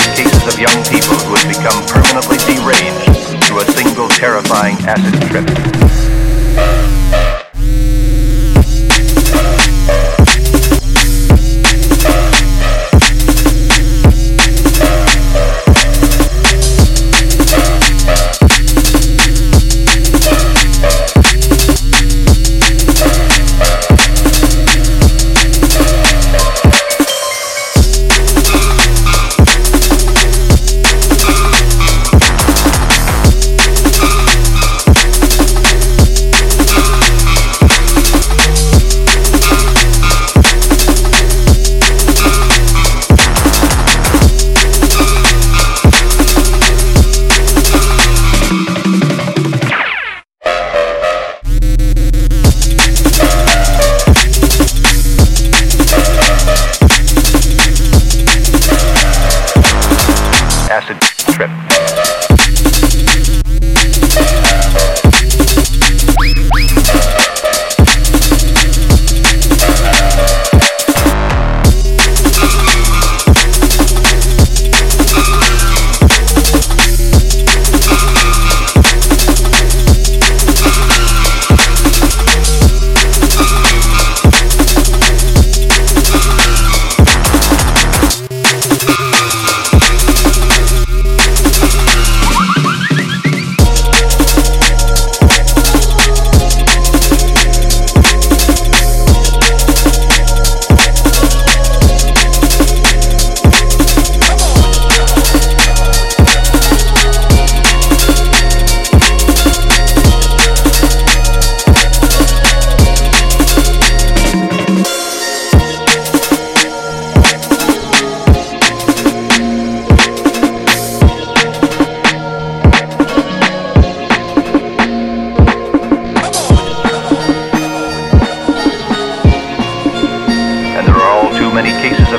cases of young people who have become permanently deranged through a single terrifying acid trip.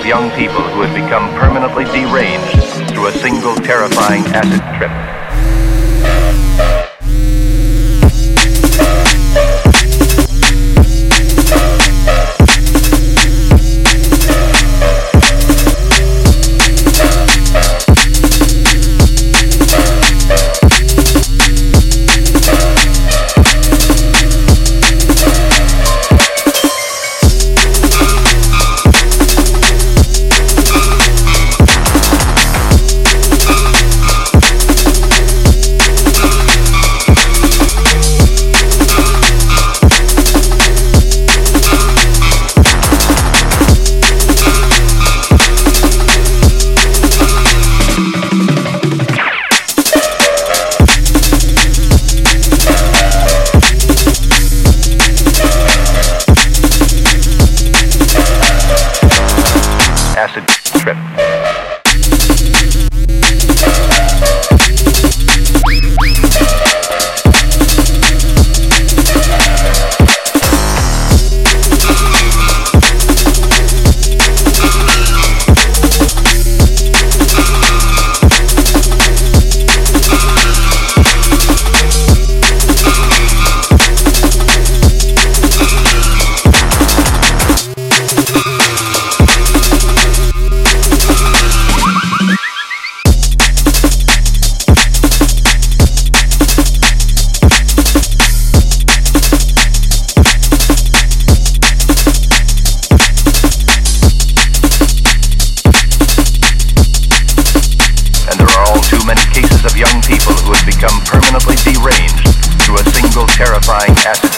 Young people who have become permanently deranged through a single terrifying acid trip. Acid trip. Permanently deranged through a single terrifying acid